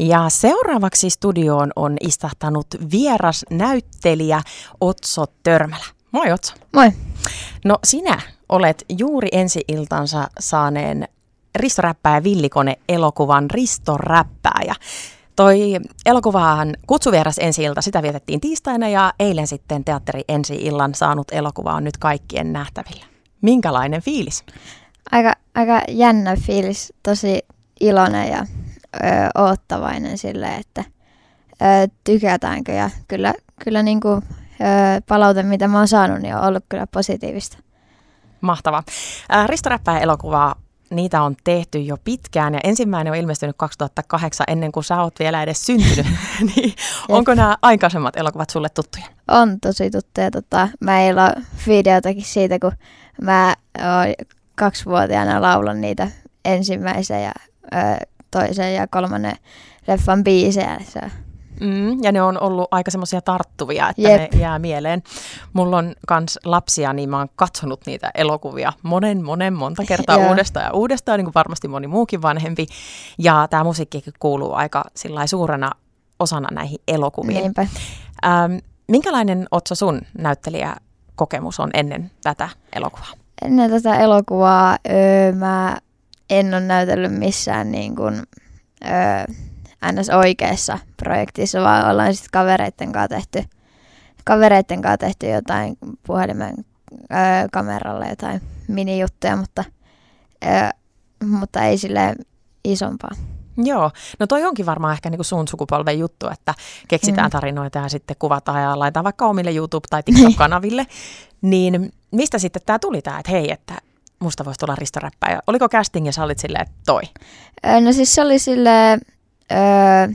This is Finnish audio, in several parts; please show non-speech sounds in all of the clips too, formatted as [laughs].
Ja seuraavaksi studioon on istahtanut vieras näyttelijä Otso Törmälä. Moi Otso. Moi. No sinä olet juuri ensi iltansa saaneen Risto Räppää Villikone elokuvan Risto Räppääjä. Toi elokuvahan kutsuvieras ensi ilta, sitä vietettiin tiistaina ja eilen sitten teatteri ensi illan saanut elokuva on nyt kaikkien nähtävillä. Minkälainen fiilis? Aika, aika jännä fiilis, tosi iloinen ja ö, oottavainen sille, että ö, tykätäänkö ja kyllä, kyllä niin kuin, ö, palaute, mitä mä oon saanut, niin on ollut kyllä positiivista. Mahtava. Risto Räppää elokuvaa niitä on tehty jo pitkään ja ensimmäinen on ilmestynyt 2008 ennen kuin sä oot vielä edes syntynyt. [laughs] niin onko nämä aikaisemmat elokuvat sulle tuttuja? On tosi tuttuja. Tota, mä ei ole videotakin siitä, kun mä oon kaksivuotiaana laulan niitä ensimmäisen ja ö, toisen ja kolmannen leffan biisejä. Se Mm, ja ne on ollut aika semmoisia tarttuvia, että Jep. ne jää mieleen. Mulla on kans lapsia, niin mä oon katsonut niitä elokuvia monen, monen, monta kertaa uudestaan ja uudestaan, niin kuin varmasti moni muukin vanhempi. Ja tämä musiikki kuuluu aika suurena osana näihin elokuviin. Niinpä. Ähm, minkälainen Otso sun näyttelijäkokemus on ennen tätä elokuvaa? Ennen tätä elokuvaa öö, mä en ole näytellyt missään niin kuin, öö, ns. oikeassa projektissa, vaan ollaan sitten kavereiden kanssa tehty, kavereiden kanssa tehty jotain puhelimen öö, kameralla jotain minijuttuja, mutta, öö, mutta ei sille isompaa. Joo, no toi onkin varmaan ehkä niinku sun sukupolven juttu, että keksitään mm. tarinoita ja sitten kuvataan ja laitetaan vaikka omille YouTube- tai [laughs] TikTok-kanaville. niin mistä sitten tämä tuli tämä, että hei, että musta voisi tulla Risto Räppä. Oliko casting ja sä olit silleen, että toi? No siis se oli silleen, öö,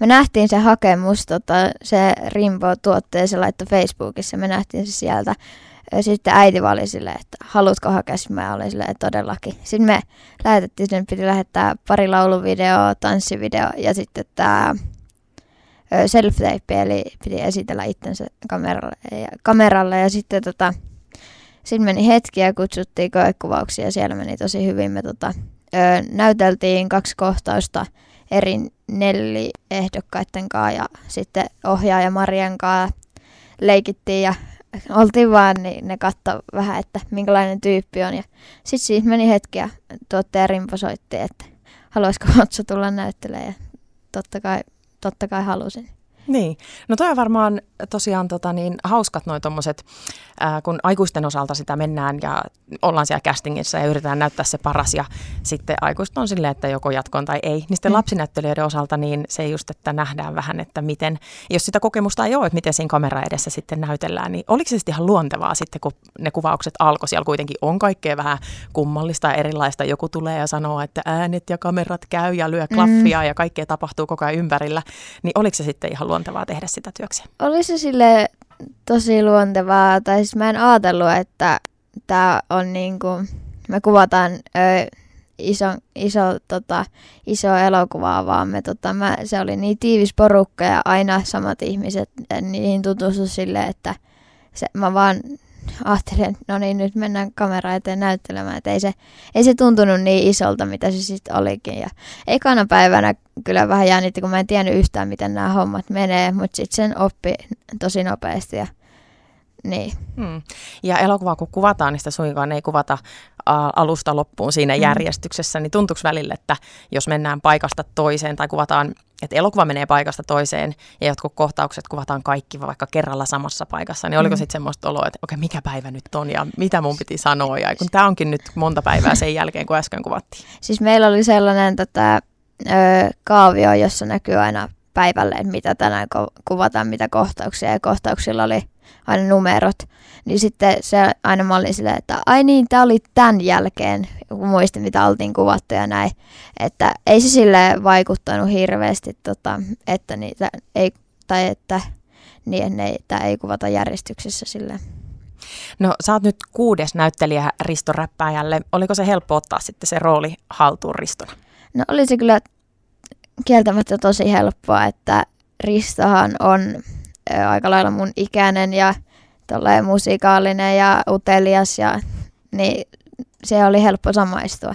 me nähtiin se hakemus, tota, se Rimbo-tuottaja, se laittoi Facebookissa, me nähtiin se sieltä. Sitten äiti oli silleen, että haluatko hakea, mä olin silleen, että todellakin. Sitten me lähetettiin, sinne piti lähettää pari lauluvideoa, tanssivideo ja sitten tämä self eli piti esitellä itsensä kameralle ja, kameralle ja sitten tota, sitten meni hetki ja kutsuttiin koekuvauksia siellä meni tosi hyvin. Me tota, ö, näyteltiin kaksi kohtausta eri Nelli-ehdokkaiden kanssa ja sitten ohjaaja Marian kanssa leikittiin ja oltiin vaan, niin ne katto vähän, että minkälainen tyyppi on. Sitten siitä meni hetki ja tuottaja Rimpo soitti, että haluaisiko Otso tulla näyttelemään ja totta kai, totta kai halusin. Niin, no toi on varmaan tosiaan tota, niin, hauskat noi tommoset, ää, kun aikuisten osalta sitä mennään ja ollaan siellä castingissa ja yritetään näyttää se paras ja sitten aikuiset on silleen, että joko jatkoon tai ei. Niin sitten mm. lapsinäyttelijöiden osalta niin se just, että nähdään vähän, että miten, jos sitä kokemusta ei ole, että miten siinä kamera edessä sitten näytellään, niin oliko se sitten ihan luontevaa sitten, kun ne kuvaukset alkoi, siellä kuitenkin on kaikkea vähän kummallista ja erilaista. Joku tulee ja sanoo, että äänet ja kamerat käy ja lyö klaffia mm. ja kaikkea tapahtuu koko ajan ympärillä, niin oliko se sitten ihan luontevaa tehdä sitä työksi? Oli se sille tosi luontevaa, tai siis mä en ajatellut, että tämä on niinku, me kuvataan ö, iso, iso, tota, iso elokuvaa, vaan me, tota, mä, se oli niin tiivis porukka ja aina samat ihmiset, niihin tutustu silleen, että se, mä vaan ajattelin, että no niin, nyt mennään kamera eteen näyttelemään. Että ei se, ei se tuntunut niin isolta, mitä se sitten olikin. Ja ekana päivänä kyllä vähän jännitti, kun mä en tiennyt yhtään, miten nämä hommat menee, mutta sitten sen oppi tosi nopeasti. Ja niin. Hmm. Ja elokuvaa kun kuvataan, niin sitä suinkaan ei kuvata alusta loppuun siinä hmm. järjestyksessä, niin tuntuuko välillä, että jos mennään paikasta toiseen tai kuvataan, että elokuva menee paikasta toiseen ja jotkut kohtaukset kuvataan kaikki vaikka kerralla samassa paikassa, niin oliko hmm. sitten semmoista oloa, että okei, mikä päivä nyt on ja mitä mun piti sanoa, ja kun tämä onkin nyt monta päivää sen jälkeen, kun äsken kuvattiin. Siis meillä oli sellainen tätä, ö, kaavio, jossa näkyy aina päivälle, mitä tänään kuvataan, mitä kohtauksia, ja kohtauksilla oli aina numerot, niin sitten se aina mä olin silleen, että ai niin, tämä oli tämän jälkeen, kun muistin mitä oltiin kuvattu ja näin. Että ei se sille vaikuttanut hirveästi, tota, että niitä ei, tai että niin, että ei kuvata järjestyksessä sille. No sä oot nyt kuudes näyttelijä Risto Räppääjälle. Oliko se helppo ottaa sitten se rooli haltuun Ristona? No oli se kyllä kieltämättä tosi helppoa, että Ristohan on aika lailla mun ikäinen ja musikaalinen ja utelias ja niin se oli helppo samaistua,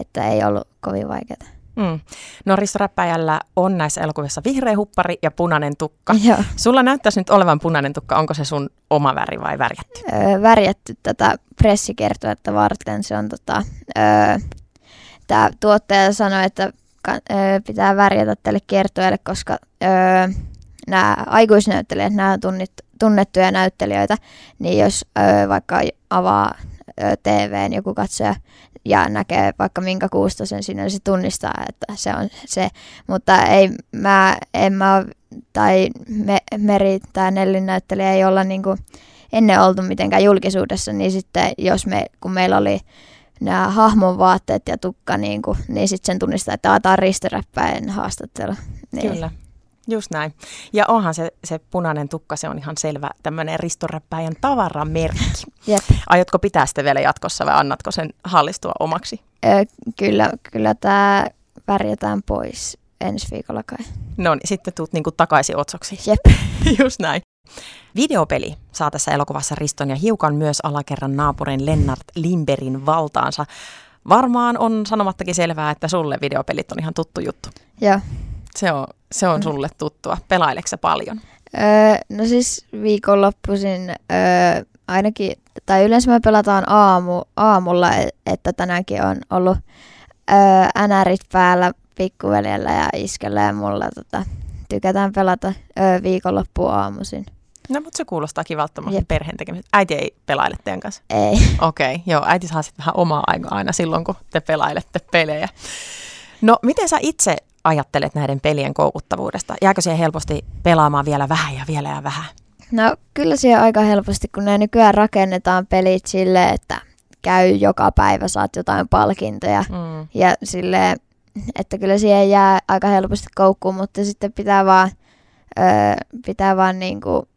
että ei ollut kovin vaikeaa. Mm. No Risto Räppäjällä on näissä elokuvissa vihreä huppari ja punainen tukka. Joo. Sulla näyttäisi nyt olevan punainen tukka. Onko se sun oma väri vai värjätty? Öö, värjätty tätä pressikertoetta varten. Se on tota, öö, tämä tuottaja sanoi, että pitää värjätä tälle kertojalle, koska öö, nämä aikuisnäyttelijät, nämä on tunnit, tunnettuja näyttelijöitä, niin jos öö, vaikka avaa öö, TVn joku katsoja ja näkee vaikka minkä kuustosen sinne, niin se tunnistaa, että se on se. Mutta ei mä, en mä tai me, Meri tai Nellin näyttelijä ei olla niinku ennen oltu mitenkään julkisuudessa, niin sitten jos me, kun meillä oli nämä hahmon vaatteet ja tukka, niin, kuin, niin sitten sen tunnistaa, että tämä on ristoräppäin haastattelu. Niin. Kyllä. Just näin. Ja onhan se, se punainen tukka, se on ihan selvä tämmöinen ristoräppäjän tavaramerkki. [laughs] Jep. Aiotko pitää sitä vielä jatkossa vai annatko sen hallistua omaksi? Ö, kyllä, kyllä tämä värjätään pois ensi viikolla kai. No niin, sitten tuut niinku takaisin otsoksi. Jep. [laughs] Just näin. Videopeli saa tässä elokuvassa Riston ja hiukan myös alakerran naapurin Lennart Limberin valtaansa. Varmaan on sanomattakin selvää, että sulle videopelit on ihan tuttu juttu. Joo. Se on, se on sulle tuttua. Pelaileksä paljon? Öö, no siis viikonloppuisin öö, ainakin, tai yleensä me pelataan aamu, aamulla, e, että tänäänkin on ollut öö, NRit päällä pikkuveljellä ja iskellä ja mulla tota, tykätään pelata öö, viikonloppuun aamuisin. No, mutta se kuulostaa kivalta perheen tekemisestä. Äiti ei pelaile teidän kanssa? Ei. Okei, okay, joo. Äiti saa sitten vähän omaa aikaa aina silloin, kun te pelailette pelejä. No, miten sä itse ajattelet näiden pelien koukuttavuudesta? Jääkö siihen helposti pelaamaan vielä vähän ja vielä ja vähän? No kyllä siihen aika helposti, kun ne nykyään rakennetaan pelit silleen, että käy joka päivä, saat jotain palkintoja. Mm. Ja sille, että kyllä siihen jää aika helposti koukkuun, mutta sitten pitää vaan, öö, pitää vaan niinku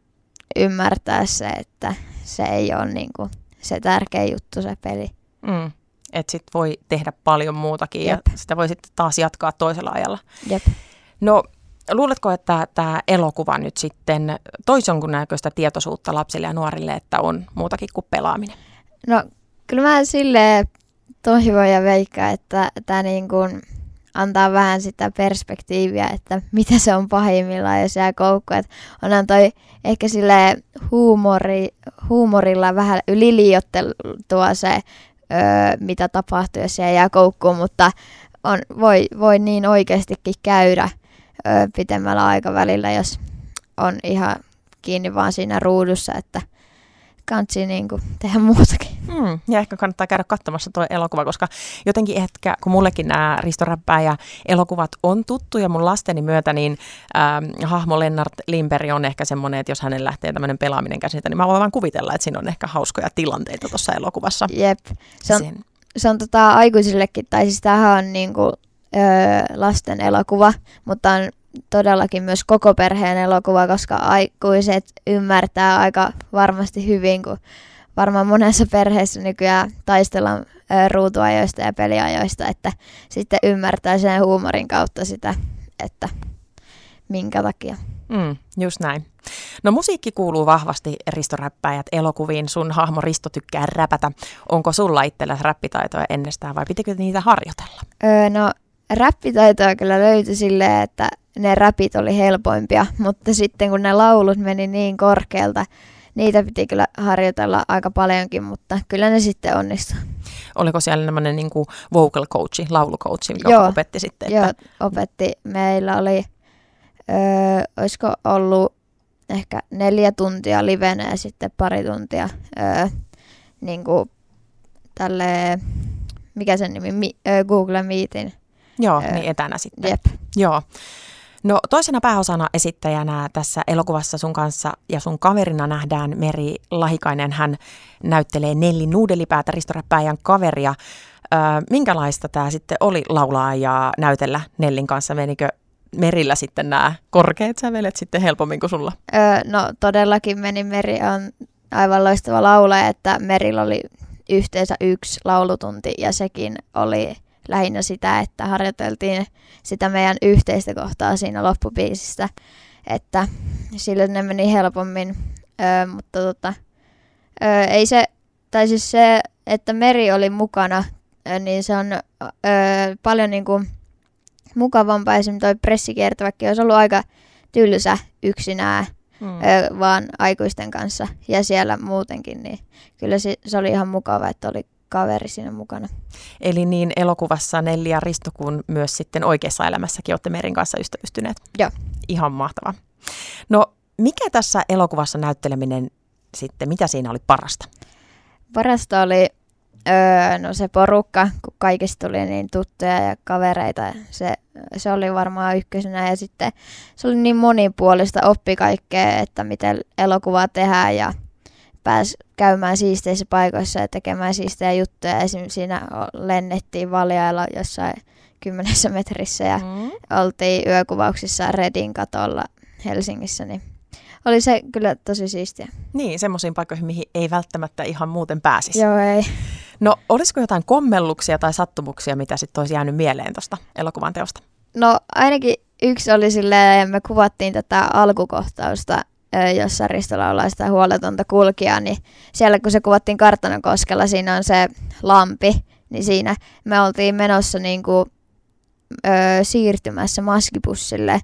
ymmärtää se, että se ei ole niinku se tärkeä juttu se peli. Mm että sit voi tehdä paljon muutakin Jep. ja sitä voi sitten taas jatkaa toisella ajalla. Jep. No luuletko, että tämä elokuva nyt sitten toisi näköistä tietoisuutta lapsille ja nuorille, että on muutakin kuin pelaaminen? No kyllä mä silleen toivon ja veikkaan, että tämä niin kuin antaa vähän sitä perspektiiviä, että mitä se on pahimmillaan, jos jää koukku. Että onhan toi ehkä sille huumori, huumorilla vähän yliliiottelua se öö, mitä tapahtuu, jos jää koukkuun, mutta on, voi, voi niin oikeastikin käydä öö, pitemmällä aikavälillä, jos on ihan kiinni vaan siinä ruudussa, että kansi niin kuin tehdä muutakin. Hmm, ja ehkä kannattaa käydä katsomassa tuo elokuva, koska jotenkin ehkä, kun mullekin nämä Risto ja elokuvat on tuttuja mun lasteni myötä, niin ähm, hahmo Lennart Limperi on ehkä semmoinen, että jos hänen lähtee tämmöinen pelaaminen käsitä, niin mä voin vaan kuvitella, että siinä on ehkä hauskoja tilanteita tuossa elokuvassa. Jep, se on, se on tota aikuisillekin, tai siis tämähän on niinku, öö, lasten elokuva, mutta on todellakin myös koko perheen elokuva, koska aikuiset ymmärtää aika varmasti hyvin, kun varmaan monessa perheessä nykyään taistellaan ruutuajoista ja peliajoista, että sitten ymmärtää sen huumorin kautta sitä, että minkä takia. Mm, just näin. No musiikki kuuluu vahvasti Risto-räppäjät elokuviin. Sun hahmo Risto tykkää räpätä. Onko sulla itsellä räppitaitoja ennestään vai pitikö niitä harjoitella? Öö, no räppitaitoja kyllä löytyi silleen, että ne räpit oli helpoimpia, [laughs] mutta sitten kun ne laulut meni niin korkealta, niitä piti kyllä harjoitella aika paljonkin, mutta kyllä ne sitten onnistui. Oliko siellä tämmöinen niin vocal coachi, laulucoachi, joka joo, opetti sitten? Että... Joo, opetti. Meillä oli, öö, olisiko ollut ehkä neljä tuntia livenä ja sitten pari tuntia öö, niin kuin tälle, mikä sen nimi, Mi, öö, Google Meetin. Joo, öö, niin etänä sitten. Jep. Joo. No toisena pääosana esittäjänä tässä elokuvassa sun kanssa ja sun kaverina nähdään Meri Lahikainen. Hän näyttelee Nelli Nuudelipäätä, Ristoräppäjän kaveria. Öö, minkälaista tämä sitten oli laulaa ja näytellä Nellin kanssa? Menikö Merillä sitten nämä korkeat sävelet sitten helpommin kuin sulla? Öö, no todellakin meni. Meri on aivan loistava laulaja, että Merillä oli yhteensä yksi laulutunti ja sekin oli lähinnä sitä, että harjoiteltiin sitä meidän yhteistä kohtaa siinä loppubiisistä, että sillä ne meni helpommin, öö, mutta tota, öö, ei se, tai siis se, että Meri oli mukana, niin se on öö, paljon niin kuin mukavampaa. Esimerkiksi toi pressikiertoväkki olisi ollut aika tylsä yksinään, mm. vaan aikuisten kanssa ja siellä muutenkin, niin kyllä se, se oli ihan mukava, että oli kaveri siinä mukana. Eli niin elokuvassa Nelli ja Risto kuin myös sitten oikeassa elämässäkin olette Merin kanssa ystävystyneet. Joo. Ihan mahtava. No mikä tässä elokuvassa näytteleminen sitten, mitä siinä oli parasta? Parasta oli öö, no se porukka, kun kaikista tuli niin tuttuja ja kavereita. Se, se oli varmaan ykkösenä ja sitten se oli niin monipuolista, oppi kaikkea, että miten elokuvaa tehdään ja pääsi käymään siisteissä paikoissa ja tekemään siistejä juttuja. Esimerkiksi siinä lennettiin valjailla jossain kymmenessä metrissä ja mm. oltiin yökuvauksissa Redin katolla Helsingissä, niin oli se kyllä tosi siistiä. Niin, semmoisiin paikkoihin, mihin ei välttämättä ihan muuten pääsisi. Joo, ei. No, olisiko jotain kommelluksia tai sattumuksia, mitä sitten olisi jäänyt mieleen tuosta elokuvan teosta? No, ainakin yksi oli silleen, me kuvattiin tätä alkukohtausta, jossa Ristola ollaan sitä huoletonta kulkijaa, niin siellä kun se kuvattiin koskella, siinä on se lampi, niin siinä me oltiin menossa niin kuin, ö, siirtymässä maskipussille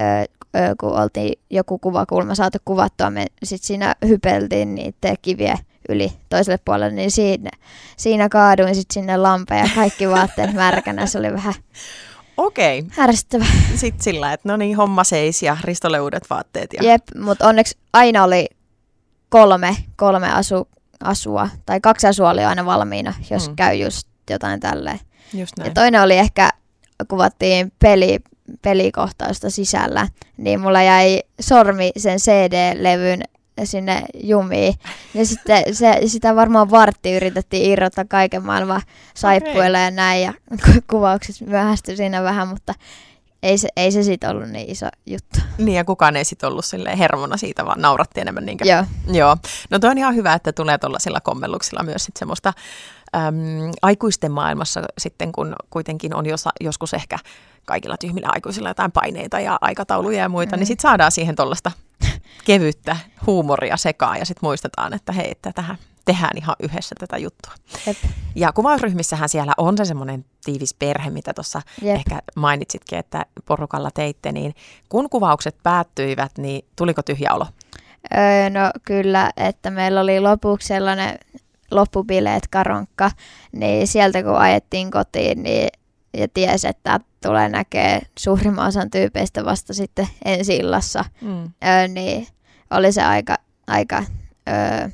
ö, kun oltiin joku kuvakulma saatu kuvattua, me sitten siinä hypeltiin niitä kiviä yli toiselle puolelle, niin siinä, siinä kaaduin sitten sinne lampeen ja kaikki vaatteet märkänä. Se oli vähän Okei. Härsyttävä. Sitten sillä, että no niin, homma seis ja Ristolle uudet vaatteet. Ja... Jep, mutta onneksi aina oli kolme, kolme asu, asua, tai kaksi asua oli aina valmiina, jos mm. käy just jotain tälleen. Just näin. Ja toinen oli ehkä, kuvattiin peli, pelikohtausta sisällä, niin mulla jäi sormi sen CD-levyn sinne jumiin. Ja sitten se, sitä varmaan vartti yritettiin irrottaa kaiken maailman saippuille okay. ja näin. Ja kuvaukset myöhästyi siinä vähän, mutta ei se, ei se sitten ollut niin iso juttu. Niin ja kukaan ei sitten ollut hermona siitä, vaan nauratti enemmän. Niinkö? Joo. Joo. No toi on ihan hyvä, että tulee tuollaisilla kommelluksilla myös sit semmoista äm, aikuisten maailmassa sitten, kun kuitenkin on jos, joskus ehkä kaikilla tyhmillä aikuisilla jotain paineita ja aikatauluja ja muita, niin mm. niin sitten saadaan siihen tuollaista kevyttä huumoria sekaan ja sitten muistetaan, että hei, että tähän tehdään ihan yhdessä tätä juttua. Jep. Ja kuvausryhmissähän siellä on se semmoinen tiivis perhe, mitä tuossa ehkä mainitsitkin, että porukalla teitte, niin kun kuvaukset päättyivät, niin tuliko tyhjä olo? Öö, no kyllä, että meillä oli lopuksi sellainen loppubileet karonkka, niin sieltä kun ajettiin kotiin, niin ja tiesi, että tulee näkee suurimman osan tyypeistä vasta sitten ensi illassa, mm. öö, niin oli se aika, aika öö,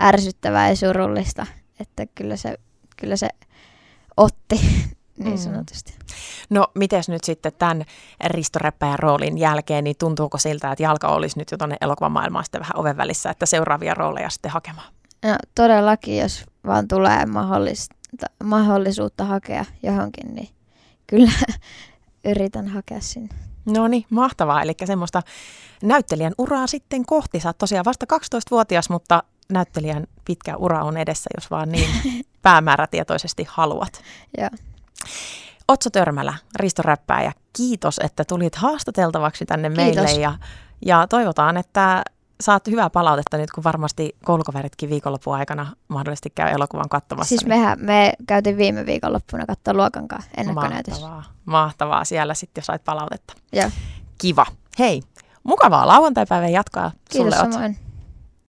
ärsyttävää ja surullista, että kyllä se, kyllä se otti [laughs] niin mm. sanotusti. Mm. No mites nyt sitten tämän ristoräppäjän roolin jälkeen, niin tuntuuko siltä, että jalka olisi nyt jo tuonne elokuvamaailmaan sitten vähän oven välissä, että seuraavia rooleja sitten hakemaan? No todellakin, jos vaan tulee mahdollista, mahdollisuutta hakea johonkin, niin kyllä [laughs] yritän hakea sinne. No niin, mahtavaa. Eli semmoista näyttelijän uraa sitten kohti. Sä oot tosiaan vasta 12-vuotias, mutta näyttelijän pitkä ura on edessä, jos vaan niin [laughs] päämäärätietoisesti haluat. Joo. Otso Törmälä, Risto Räppääjä, kiitos, että tulit haastateltavaksi tänne kiitos. meille ja, ja toivotaan, että saat hyvää palautetta nyt, kun varmasti koulukaveritkin viikonlopun aikana mahdollisesti käy elokuvan katsomassa. Siis niin... mehän, me käytiin viime viikonloppuna katsoa luokan kanssa ennakkonäytös. Mahtavaa, mahtavaa siellä sitten, jos sait palautetta. Joo. Kiva. Hei, mukavaa lauantaipäivän jatkoa Kiitos sulle samoin.